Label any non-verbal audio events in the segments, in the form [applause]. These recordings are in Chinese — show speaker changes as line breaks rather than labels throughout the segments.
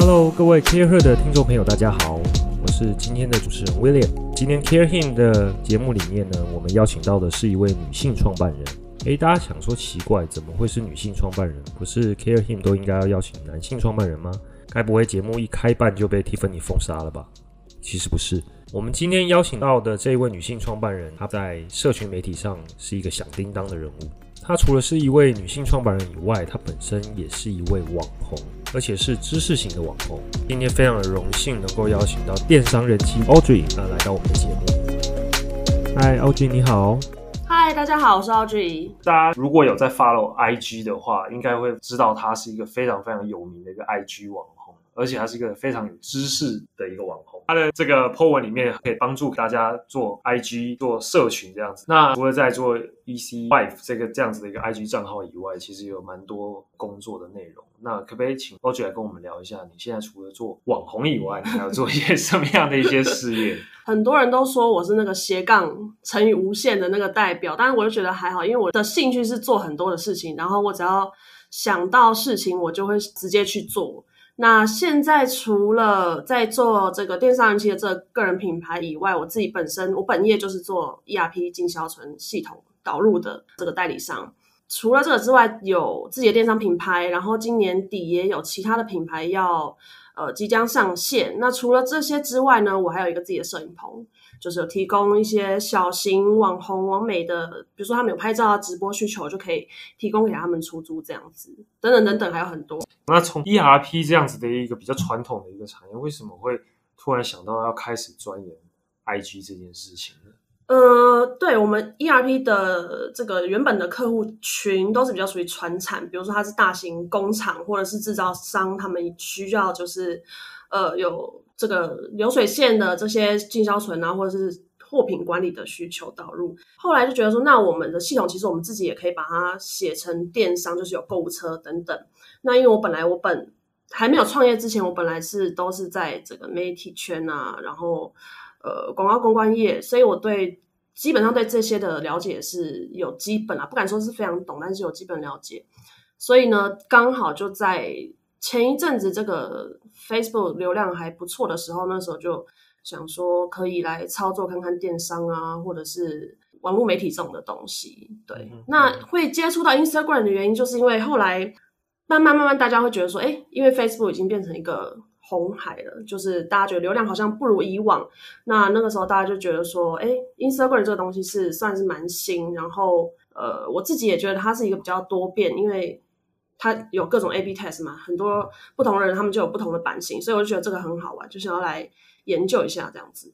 Hello，各位 Care Her 的听众朋友，大家好，我是今天的主持人 William。今天 Care Him 的节目里面呢，我们邀请到的是一位女性创办人。诶，大家想说奇怪，怎么会是女性创办人？不是 Care Him 都应该要邀请男性创办人吗？该不会节目一开办就被 Tiffany 封杀了吧？其实不是，我们今天邀请到的这位女性创办人，她在社群媒体上是一个响叮当的人物。她除了是一位女性创办人以外，她本身也是一位网红，而且是知识型的网红。今天非常的荣幸能够邀请到电商人妻 Audrey 啊来到我们的节目。嗨，Audrey 你好。
嗨，大家好，我是 Audrey。
大家如果有在 follow IG 的话，应该会知道他是一个非常非常有名的一个 IG 网红，而且他是一个非常有知识的一个网红。他的这个 po 文里面可以帮助大家做 IG 做社群这样子。那除了在做 EC Life 这个这样子的一个 IG 账号以外，其实有蛮多工作的内容。那可不可以请 Audrey 来跟我们聊一下，你现在除了做网红以外，你还要做一些 [laughs] 什么样的一些事业？[laughs]
很多人都说我是那个斜杠乘以无限的那个代表，但是我就觉得还好，因为我的兴趣是做很多的事情，然后我只要想到事情，我就会直接去做。那现在除了在做这个电商人气的这个个人品牌以外，我自己本身我本业就是做 ERP 经销存系统导入的这个代理商。除了这个之外，有自己的电商品牌，然后今年底也有其他的品牌要呃即将上线。那除了这些之外呢，我还有一个自己的摄影棚，就是有提供一些小型网红、网美的，比如说他们有拍照啊、直播需求，就可以提供给他们出租这样子，等等等等，还有很多。
那从 ERP 这样子的一个比较传统的一个产业，为什么会突然想到要开始钻研 IG 这件事情？
呃，对我们 ERP 的这个原本的客户群都是比较属于传产，比如说它是大型工厂或者是制造商，他们需要就是呃有这个流水线的这些进销存啊，或者是货品管理的需求导入。后来就觉得说，那我们的系统其实我们自己也可以把它写成电商，就是有购物车等等。那因为我本来我本还没有创业之前，我本来是都是在这个媒体圈啊，然后。呃，广告公关业，所以我对基本上对这些的了解是有基本啊，不敢说是非常懂，但是有基本了解。所以呢，刚好就在前一阵子这个 Facebook 流量还不错的时候，那时候就想说可以来操作看看电商啊，或者是网络媒体这种的东西。对，那会接触到 Instagram 的原因，就是因为后来慢慢慢慢大家会觉得说，哎，因为 Facebook 已经变成一个。红海了，就是大家觉得流量好像不如以往，那那个时候大家就觉得说，哎，Instagram 这个东西是算是蛮新，然后呃，我自己也觉得它是一个比较多变，因为它有各种 A/B test 嘛，很多不同的人他们就有不同的版型，所以我就觉得这个很好玩，就想要来研究一下这样子。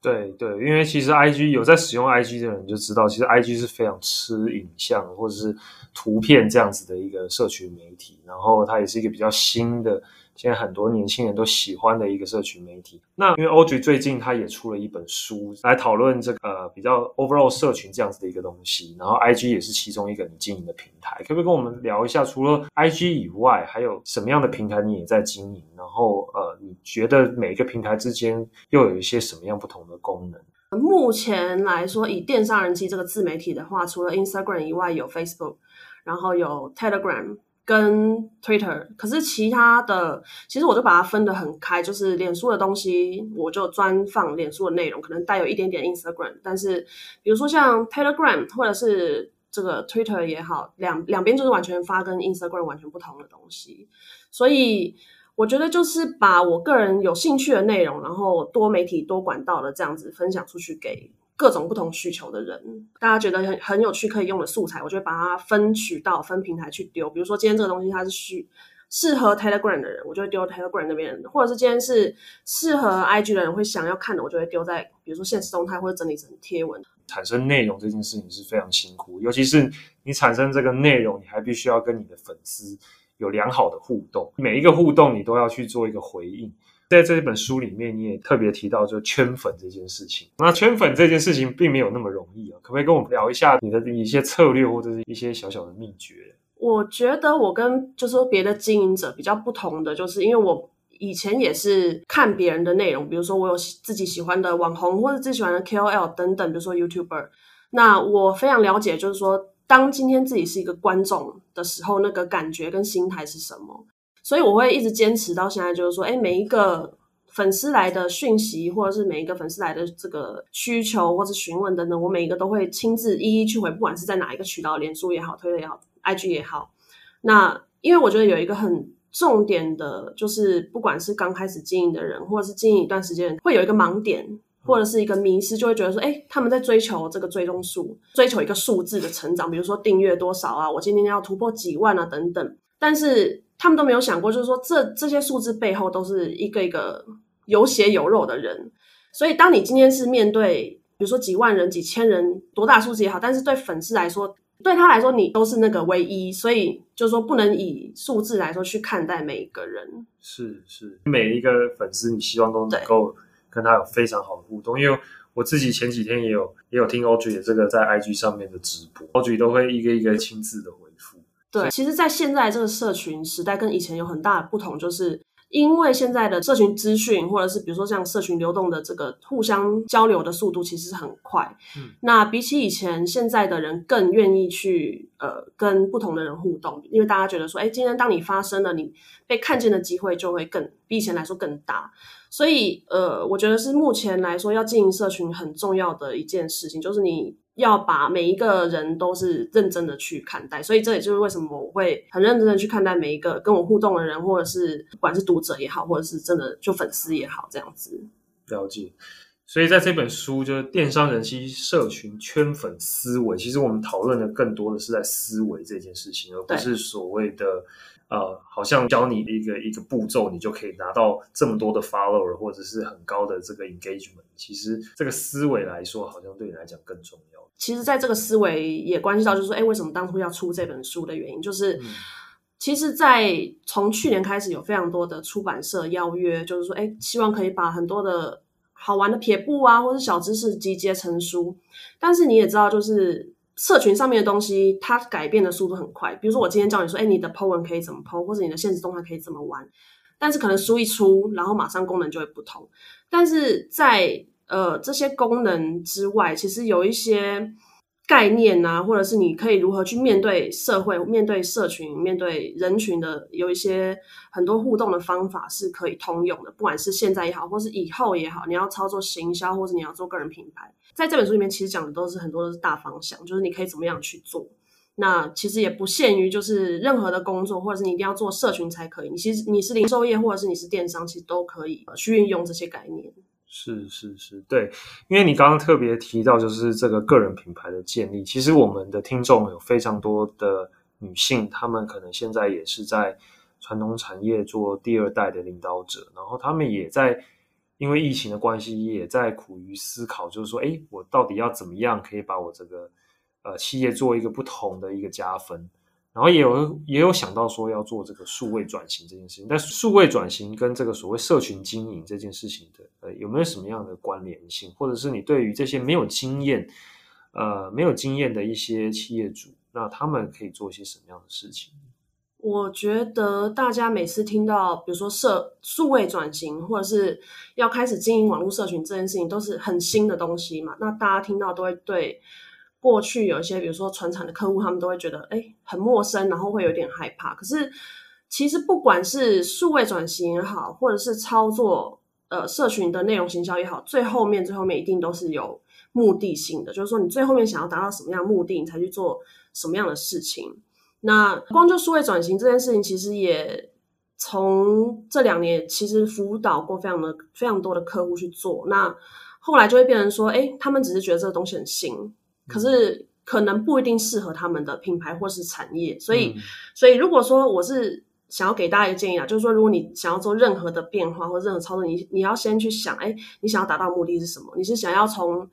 对对，因为其实 IG 有在使用 IG 的人就知道，其实 IG 是非常吃影像或者是图片这样子的一个社群媒体，然后它也是一个比较新的。现在很多年轻人都喜欢的一个社群媒体。那因为欧局最近他也出了一本书来讨论这个比较 overall 社群这样子的一个东西，然后 IG 也是其中一个你经营的平台，可不可以跟我们聊一下？除了 IG 以外，还有什么样的平台你也在经营？然后呃，你觉得每一个平台之间又有一些什么样不同的功能？
目前来说，以电商人气这个自媒体的话，除了 Instagram 以外，有 Facebook，然后有 Telegram。跟 Twitter，可是其他的，其实我就把它分得很开，就是脸书的东西，我就专放脸书的内容，可能带有一点点 Instagram，但是比如说像 Telegram 或者是这个 Twitter 也好，两两边就是完全发跟 Instagram 完全不同的东西，所以我觉得就是把我个人有兴趣的内容，然后多媒体多管道的这样子分享出去给。各种不同需求的人，大家觉得很很有趣可以用的素材，我就会把它分渠道、分平台去丢。比如说今天这个东西它是需适合 Telegram 的人，我就会丢 Telegram 那边；或者是今天是适合 IG 的人会想要看的，我就会丢在比如说现实动态或者整理成贴文。
产生内容这件事情是非常辛苦，尤其是你产生这个内容，你还必须要跟你的粉丝有良好的互动，每一个互动你都要去做一个回应。在这一本书里面，你也特别提到就圈粉这件事情。那圈粉这件事情并没有那么容易啊，可不可以跟我们聊一下你的一些策略或者是一些小小的秘诀？
我觉得我跟就是说别的经营者比较不同的，就是因为我以前也是看别人的内容，比如说我有自己喜欢的网红或者自己喜欢的 KOL 等等，比如说 YouTuber。那我非常了解，就是说当今天自己是一个观众的时候，那个感觉跟心态是什么。所以我会一直坚持到现在，就是说，哎，每一个粉丝来的讯息，或者是每一个粉丝来的这个需求或者询问等等，我每一个都会亲自一一去回，不管是在哪一个渠道，脸书也好，推特也好，IG 也好。那因为我觉得有一个很重点的，就是不管是刚开始经营的人，或者是经营一段时间，会有一个盲点。或者是一个迷失，就会觉得说，哎，他们在追求这个追踪数，追求一个数字的成长，比如说订阅多少啊，我今天要突破几万啊，等等。但是他们都没有想过，就是说，这这些数字背后都是一个一个有血有肉的人。所以，当你今天是面对，比如说几万人、几千人，多大数字也好，但是对粉丝来说，对他来说，你都是那个唯一。所以，就是说，不能以数字来说去看待每一个人。
是是，每一个粉丝，你希望都能够。跟他有非常好的互动，因为我自己前几天也有也有听 Audrey 的这个在 IG 上面的直播，Audrey 都会一个一个亲自的回复。
对，其实，在现在这个社群时代，跟以前有很大的不同，就是。因为现在的社群资讯，或者是比如说像社群流动的这个互相交流的速度，其实很快。嗯，那比起以前，现在的人更愿意去呃跟不同的人互动，因为大家觉得说，哎，今天当你发生了，你被看见的机会就会更比以前来说更大。所以呃，我觉得是目前来说要经营社群很重要的一件事情，就是你。要把每一个人都是认真的去看待，所以这也就是为什么我会很认真的去看待每一个跟我互动的人，或者是不管是读者也好，或者是真的就粉丝也好，这样子。
了解。所以在这本书就是电商人气社群圈粉思维，其实我们讨论的更多的是在思维这件事情，而不是所谓的。呃，好像教你一个一个步骤，你就可以拿到这么多的 follower 或者是很高的这个 engagement。其实这个思维来说，好像对你来讲更重要。
其实，在这个思维也关系到，就是说，哎，为什么当初要出这本书的原因，就是其实，在从去年开始，有非常多的出版社邀约，就是说，哎，希望可以把很多的好玩的撇步啊，或者小知识集结成书。但是你也知道，就是。社群上面的东西，它改变的速度很快。比如说，我今天教你说，哎，你的 po 文可以怎么 po，或者你的现实动态可以怎么玩。但是可能书一出，然后马上功能就会不同。但是在呃这些功能之外，其实有一些概念啊，或者是你可以如何去面对社会、面对社群、面对人群的，有一些很多互动的方法是可以通用的。不管是现在也好，或是以后也好，你要操作行销，或者你要做个人品牌。在这本书里面，其实讲的都是很多都是大方向，就是你可以怎么样去做。那其实也不限于就是任何的工作，或者是你一定要做社群才可以。你其实你是零售业，或者是你是电商，其实都可以去运用这些概念。
是是是，对，因为你刚刚特别提到就是这个个人品牌的建立，其实我们的听众有非常多的女性，她们可能现在也是在传统产业做第二代的领导者，然后她们也在。因为疫情的关系，也在苦于思考，就是说，哎，我到底要怎么样可以把我这个呃企业做一个不同的一个加分？然后也有也有想到说要做这个数位转型这件事情。但数位转型跟这个所谓社群经营这件事情的，呃，有没有什么样的关联性？或者是你对于这些没有经验，呃，没有经验的一些企业主，那他们可以做一些什么样的事情？
我觉得大家每次听到，比如说社数位转型，或者是要开始经营网络社群这件事情，都是很新的东西嘛。那大家听到都会对过去有一些，比如说传产的客户，他们都会觉得哎很陌生，然后会有点害怕。可是其实不管是数位转型也好，或者是操作呃社群的内容行销也好，最后面最后面一定都是有目的性的，就是说你最后面想要达到什么样目的，你才去做什么样的事情。那光就数位转型这件事情，其实也从这两年其实辅导过非常的非常多的客户去做。那后来就会变成说，哎，他们只是觉得这个东西很新，可是可能不一定适合他们的品牌或是产业。所以，所以如果说我是想要给大家一个建议啊，就是说，如果你想要做任何的变化或任何操作，你你要先去想，哎，你想要达到目的是什么？你是想要从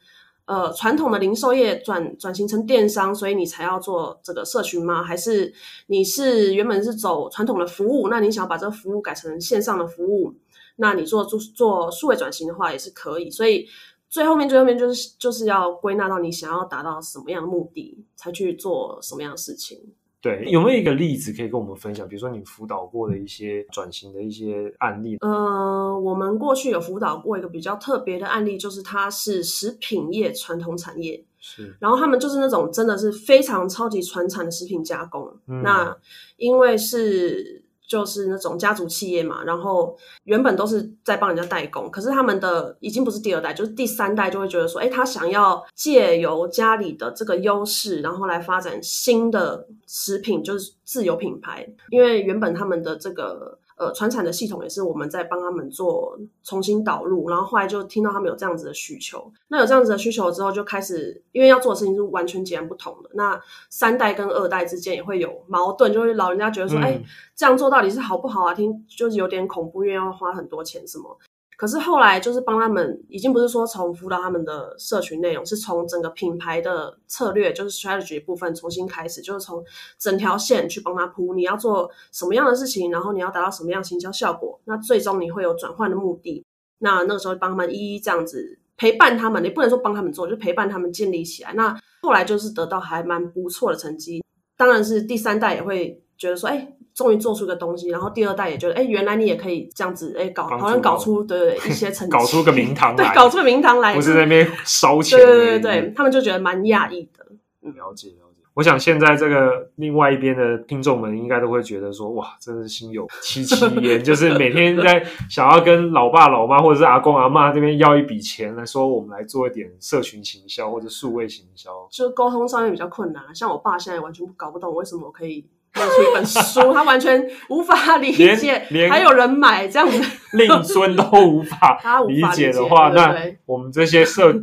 呃，传统的零售业转转型成电商，所以你才要做这个社群吗？还是你是原本是走传统的服务，那你想要把这个服务改成线上的服务，那你做做做数位转型的话也是可以。所以最后面最后面就是就是要归纳到你想要达到什么样的目的，才去做什么样的事情。
对，有没有一个例子可以跟我们分享？比如说你辅导过的一些转型的一些案例？
呃，我们过去有辅导过一个比较特别的案例，就是它是食品业传统产业，
是，
然后他们就是那种真的是非常超级传产的食品加工。那因为是就是那种家族企业嘛，然后原本都是在帮人家代工，可是他们的已经不是第二代，就是第三代就会觉得说，哎，他想要借由家里的这个优势，然后来发展新的食品，就是自有品牌，因为原本他们的这个。呃，传产的系统也是我们在帮他们做重新导入，然后后来就听到他们有这样子的需求。那有这样子的需求之后，就开始因为要做的事情是完全截然不同的。那三代跟二代之间也会有矛盾，就是老人家觉得说，哎，这样做到底是好不好啊？听就是有点恐怖，因为要花很多钱什么。可是后来就是帮他们，已经不是说从辅导他们的社群内容，是从整个品牌的策略，就是 strategy 部分重新开始，就是从整条线去帮他铺，你要做什么样的事情，然后你要达到什么样行销效果，那最终你会有转换的目的。那那个时候帮他们一一这样子陪伴他们，你不能说帮他们做，就陪伴他们建立起来。那后来就是得到还蛮不错的成绩，当然是第三代也会觉得说，哎。终于做出个东西，然后第二代也觉得，哎，原来你也可以这样子，哎，搞好像搞出对 [laughs] 一些成绩，
搞出个名堂来，
对，搞出个名堂来，
不是那边烧钱，
对对对对，他们就觉得蛮讶异的。
了解了解，我想现在这个另外一边的听众们应该都会觉得说，哇，真是心有戚戚焉，[laughs] 就是每天在想要跟老爸老妈或者是阿公阿妈这边要一笔钱来说，我们来做一点社群行销或者数位行销，
就沟通上面比较困难。像我爸现在完全搞不懂为什么我可以。出一本书，他完全无法理解，还有人买这样子，
令尊都无法理解的话，那我们这些社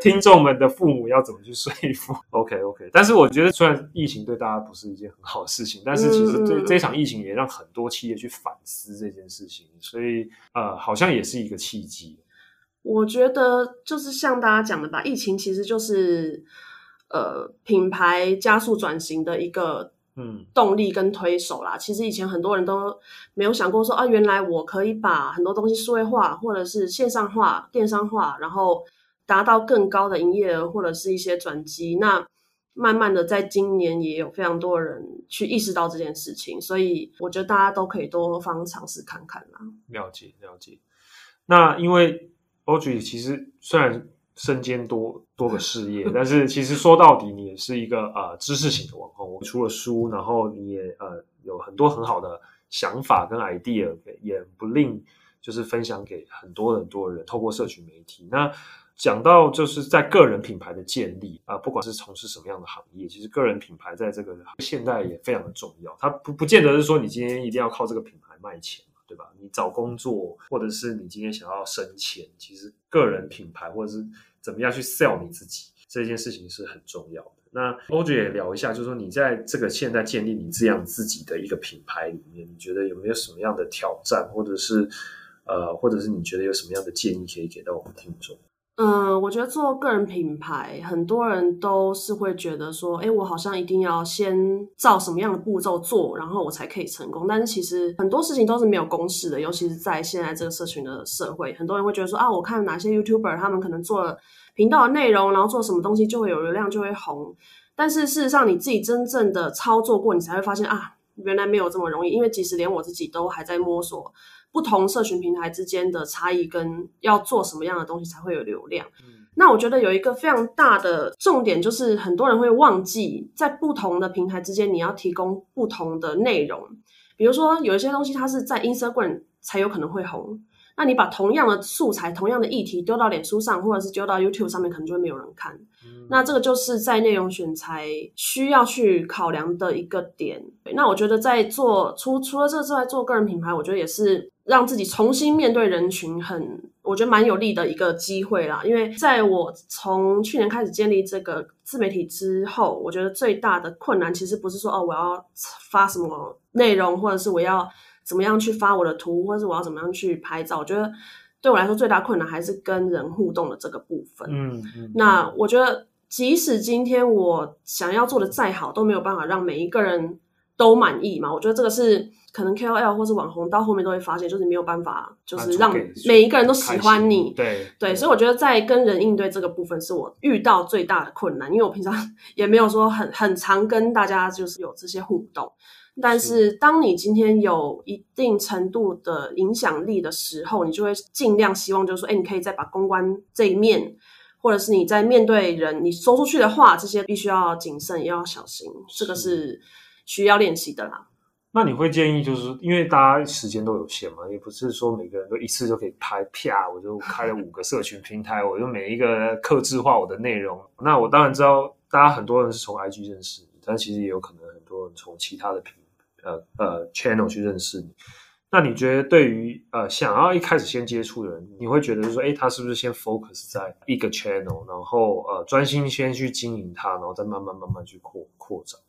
听众们的父母要怎么去说服？[laughs] OK OK，但是我觉得，虽然疫情对大家不是一件很好的事情，但是其实这这场疫情也让很多企业去反思这件事情，所以呃，好像也是一个契机。
我觉得就是像大家讲的吧，疫情其实就是呃品牌加速转型的一个。嗯，动力跟推手啦，其实以前很多人都没有想过说啊，原来我可以把很多东西数位化，或者是线上化、电商化，然后达到更高的营业额或者是一些转机。那慢慢的，在今年也有非常多人去意识到这件事情，所以我觉得大家都可以多方尝试看看啦。
了解了解。那因为 Audrey 其实虽然。身兼多多个事业，[laughs] 但是其实说到底，你也是一个呃知识型的网红。我出了书，然后你也呃有很多很好的想法跟 idea，也不吝就是分享给很多很多人。透过社群媒体，那讲到就是在个人品牌的建立啊，不管是从事什么样的行业，其实个人品牌在这个现代也非常的重要。它不不见得是说你今天一定要靠这个品牌卖钱。对吧？你找工作，或者是你今天想要升迁，其实个人品牌或者是怎么样去 sell 你自己，这件事情是很重要的。那欧姐也聊一下，就是说你在这个现在建立你这样自己的一个品牌里面，你觉得有没有什么样的挑战，或者是呃，或者是你觉得有什么样的建议可以给到我们听众？
嗯，我觉得做个人品牌，很多人都是会觉得说，哎，我好像一定要先照什么样的步骤做，然后我才可以成功。但是其实很多事情都是没有公式的，尤其是在现在这个社群的社会，很多人会觉得说，啊，我看哪些 YouTuber 他们可能做了频道的内容，然后做什么东西就会有流量，就会红。但是事实上，你自己真正的操作过，你才会发现啊，原来没有这么容易。因为即使连我自己都还在摸索。不同社群平台之间的差异跟要做什么样的东西才会有流量？那我觉得有一个非常大的重点就是，很多人会忘记在不同的平台之间，你要提供不同的内容。比如说，有一些东西它是在 Instagram 才有可能会红，那你把同样的素材、同样的议题丢到脸书上，或者是丢到 YouTube 上面，可能就会没有人看。那这个就是在内容选材需要去考量的一个点。那我觉得在做除除了这之外，做个人品牌，我觉得也是。让自己重新面对人群，很我觉得蛮有利的一个机会啦。因为在我从去年开始建立这个自媒体之后，我觉得最大的困难其实不是说哦我要发什么内容，或者是我要怎么样去发我的图，或者是我要怎么样去拍照。我觉得对我来说最大困难还是跟人互动的这个部分。嗯嗯。那我觉得即使今天我想要做的再好，都没有办法让每一个人都满意嘛。我觉得这个是。可能 KOL 或是网红到后面都会发现，就是没有办法，就是让每一个人都喜欢你。
对
对，所以我觉得在跟人应对这个部分，是我遇到最大的困难。因为我平常也没有说很很常跟大家就是有这些互动，但是当你今天有一定程度的影响力的时候，你就会尽量希望就是说，哎，你可以再把公关这一面，或者是你在面对人，你说出去的话，这些必须要谨慎，也要小心，这个是需要练习的啦。
那你会建议，就是因为大家时间都有限嘛，也不是说每个人都一次就可以拍，啪，我就开了五个社群平台，[laughs] 我就每一个克制化我的内容。那我当然知道，大家很多人是从 IG 认识你，但其实也有可能很多人从其他的平呃呃 channel 去认识你。那你觉得对于呃想要一开始先接触的人，你会觉得就是说，哎，他是不是先 focus 在一个 channel，然后呃专心先去经营它，然后再慢慢慢慢去扩扩展？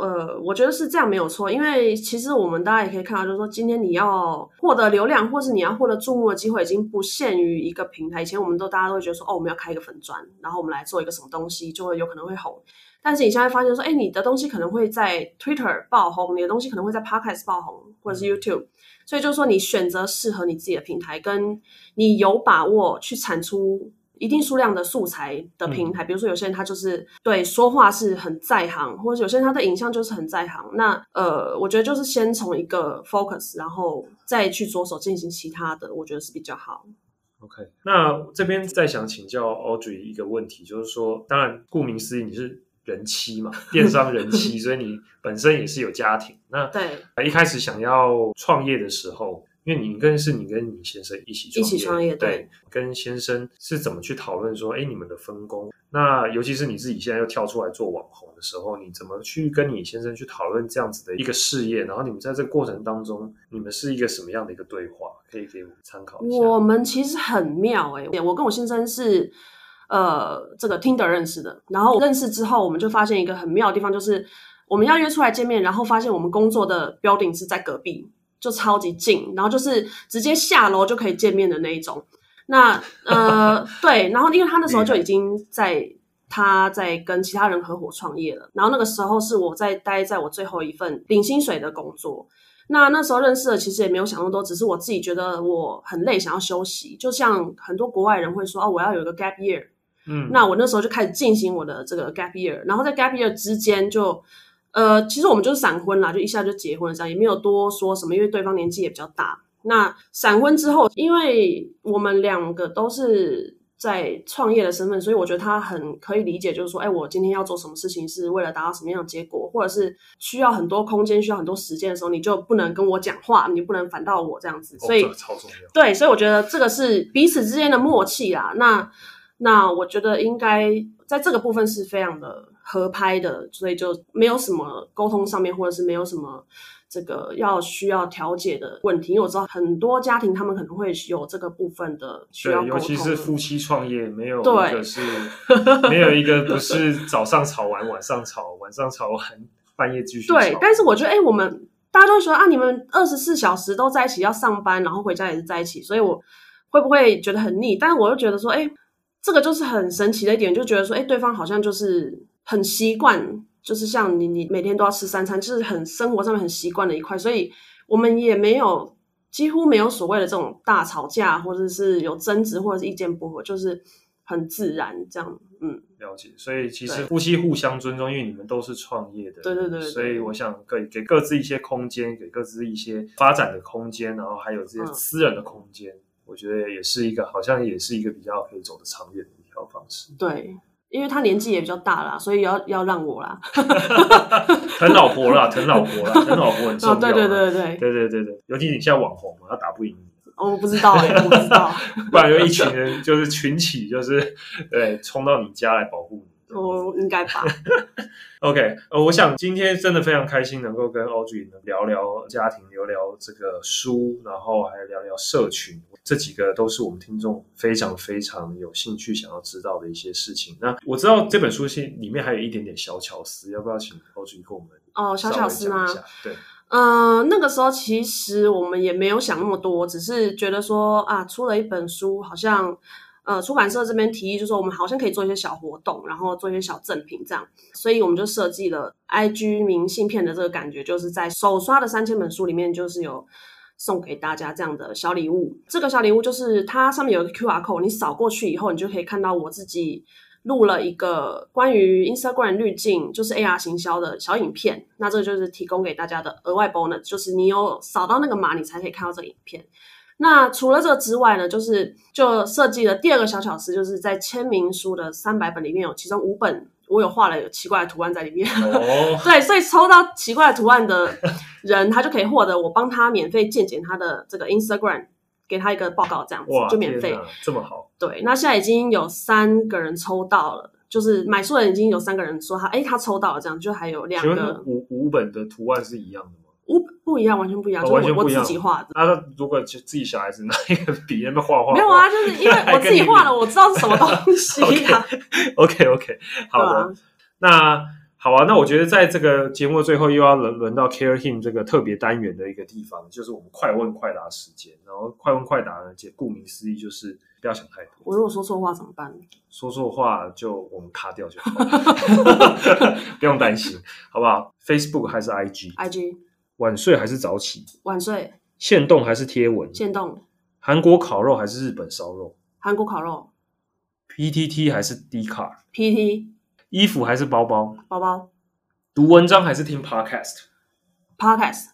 呃，我觉得是这样没有错，因为其实我们大家也可以看到，就是说今天你要获得流量，或是你要获得注目的机会，已经不限于一个平台。以前我们都大家都会觉得说，哦，我们要开一个粉砖，然后我们来做一个什么东西，就会有可能会红。但是你现在发现说，哎，你的东西可能会在 Twitter 爆红，你的东西可能会在 Podcast 爆红，或者是 YouTube。所以就是说，你选择适合你自己的平台，跟你有把握去产出一定数量的素材的平台。比如说，有些人他就是对说话是很在行，或者有些人他的影像就是很在行。那呃，我觉得就是先从一个 focus，然后再去着手进行其他的，我觉得是比较好。
OK，那这边再想请教 Audrey 一个问题，就是说，当然顾名思义，你是。人妻嘛，电商人妻，[laughs] 所以你本身也是有家庭。那
对，
一开始想要创业的时候，因为你跟是你跟你先生一起
一起创业，
对，跟先生是怎么去讨论说，哎，你们的分工？那尤其是你自己现在又跳出来做网红的时候，你怎么去跟你先生去讨论这样子的一个事业？然后你们在这个过程当中，你们是一个什么样的一个对话？可以给我们参考一下。
我们其实很妙哎，我跟我先生是。呃，这个听的认识的，然后认识之后，我们就发现一个很妙的地方，就是我们要约出来见面，然后发现我们工作的标定是在隔壁，就超级近，然后就是直接下楼就可以见面的那一种。那呃，对，然后因为他那时候就已经在他在跟其他人合伙创业了，然后那个时候是我在待在我最后一份领薪水的工作。那那时候认识的其实也没有想那么多，只是我自己觉得我很累，想要休息。就像很多国外人会说，哦，我要有一个 gap year。嗯，那我那时候就开始进行我的这个 gap year，然后在 gap year 之间就，呃，其实我们就是闪婚啦，就一下就结婚了，这样也没有多说什么，因为对方年纪也比较大。那闪婚之后，因为我们两个都是在创业的身份，所以我觉得他很可以理解，就是说，哎，我今天要做什么事情是为了达到什么样的结果，或者是需要很多空间、需要很多时间的时候，你就不能跟我讲话，你不能反到我这样子。所以
超重要。
对，所以我觉得这个是彼此之间的默契啦。那。那我觉得应该在这个部分是非常的合拍的，所以就没有什么沟通上面，或者是没有什么这个要需要调解的问题。因为我知道很多家庭他们可能会有这个部分的需要沟
通，尤其是夫妻创业，没有一个是没有一个不是早上吵完，晚上吵，晚上吵完，半夜继续
对。但是我觉得，哎，我们大家都会说啊，你们二十四小时都在一起，要上班，然后回家也是在一起，所以我会不会觉得很腻？但是我又觉得说，哎。这个就是很神奇的一点，就觉得说，哎，对方好像就是很习惯，就是像你，你每天都要吃三餐，就是很生活上面很习惯的一块，所以我们也没有几乎没有所谓的这种大吵架，或者是有争执，或者是意见不合，就是很自然这样。嗯，
了解。所以其实夫妻互相尊重，因为你们都是创业的，
对对对。
所以我想给给各自一些空间，给各自一些发展的空间，然后还有这些私人的空间。我觉得也是一个，好像也是一个比较可以走得长远的一条方式。
对，因为他年纪也比较大了，所以要要让我啦，[laughs]
疼老婆啦，疼老婆啦，疼老婆很重要。
对对对对
对对对对对，尤其你现在网红嘛，他打不赢你。
我不知道哎，我不知道。[laughs]
不然有一群人就是群起，就是对冲到你家来保护你。
我应该吧。[laughs]
OK，呃，我想今天真的非常开心，能够跟 Audrey 聊聊家庭，聊聊这个书，然后还聊聊社群，这几个都是我们听众非常非常有兴趣想要知道的一些事情。那我知道这本书是里面还有一点点小巧思，要不要请 Audrey 跟我们
哦小巧思吗？
对，
嗯，那个时候其实我们也没有想那么多，只是觉得说啊，出了一本书，好像。呃，出版社这边提议就说，我们好像可以做一些小活动，然后做一些小赠品这样，所以我们就设计了 IG 明信片的这个感觉，就是在首刷的三千本书里面，就是有送给大家这样的小礼物。这个小礼物就是它上面有一个 QR code，你扫过去以后，你就可以看到我自己录了一个关于 Instagram 滤镜，就是 AR 行销的小影片。那这个就是提供给大家的额外 bonus，就是你有扫到那个码，你才可以看到这个影片。那除了这之外呢，就是就设计了第二个小巧思，就是在签名书的三百本里面有其中五本我有画了有奇怪的图案在里面。
哦，[laughs]
对，所以抽到奇怪的图案的人，他就可以获得我帮他免费鉴检他的这个 Instagram，给他一个报告，这样子
哇，
就免费
这么好，
对，那现在已经有三个人抽到了，就是买书的人已经有三个人说他，哎，他抽到了，这样就还有两个
五五本的图案是一样的吗？
不不一样，完全不一样，
哦
就是我我
完全不一样
自己画的。
那他如果就自己小孩子拿一个笔在那边画画，
没有啊，就是因为我自己画了，我知道是什么东西啊。[laughs]
OK OK，好的，
啊
那好啊，那我觉得在这个节目的最后又要轮轮到 Care Him 这个特别单元的一个地方，就是我们快问快答时间。然后快问快答呢，解顾名思义就是不要想太多，
我如果说错话怎么办？
说错话就我们卡掉就好，[laughs] 不用担心，好不好？Facebook 还是
IG，IG
晚睡还是早起，
晚睡、
现动还是贴文，
现动、
韩国烤肉还是日本烧肉？
韩国烤肉、
，PTT 还是 D 卡
，PT
衣服还是包包，
包包、
读文章还是听 Podcast。
Podcast、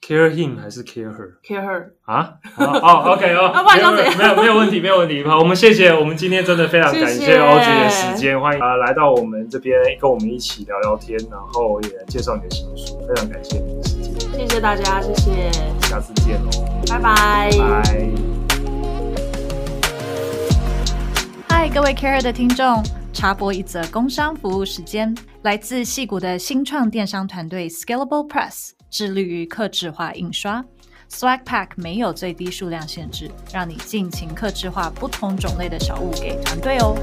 Care him 还是 care her
Care Her。
啊？哦哦，[laughs] OK 哦，
啊不然要怎样
没有没有问题，没有问题。好，我们谢谢，我们今天真的非常感谢
谢谢
OG 的时间，欢迎啊来到我们这边跟我们一起聊聊天，然后也介绍你的新书，非常感谢你的时间，
谢谢大家，谢谢，
下次见喽，
拜拜。
拜。
嗨，各位 Care 的听众，插播一则工商服务时间，来自戏谷的新创电商团队 Scalable Press，致力于客制化印刷。Swag Pack 没有最低数量限制，让你尽情客制化不同种类的小物给团队哦。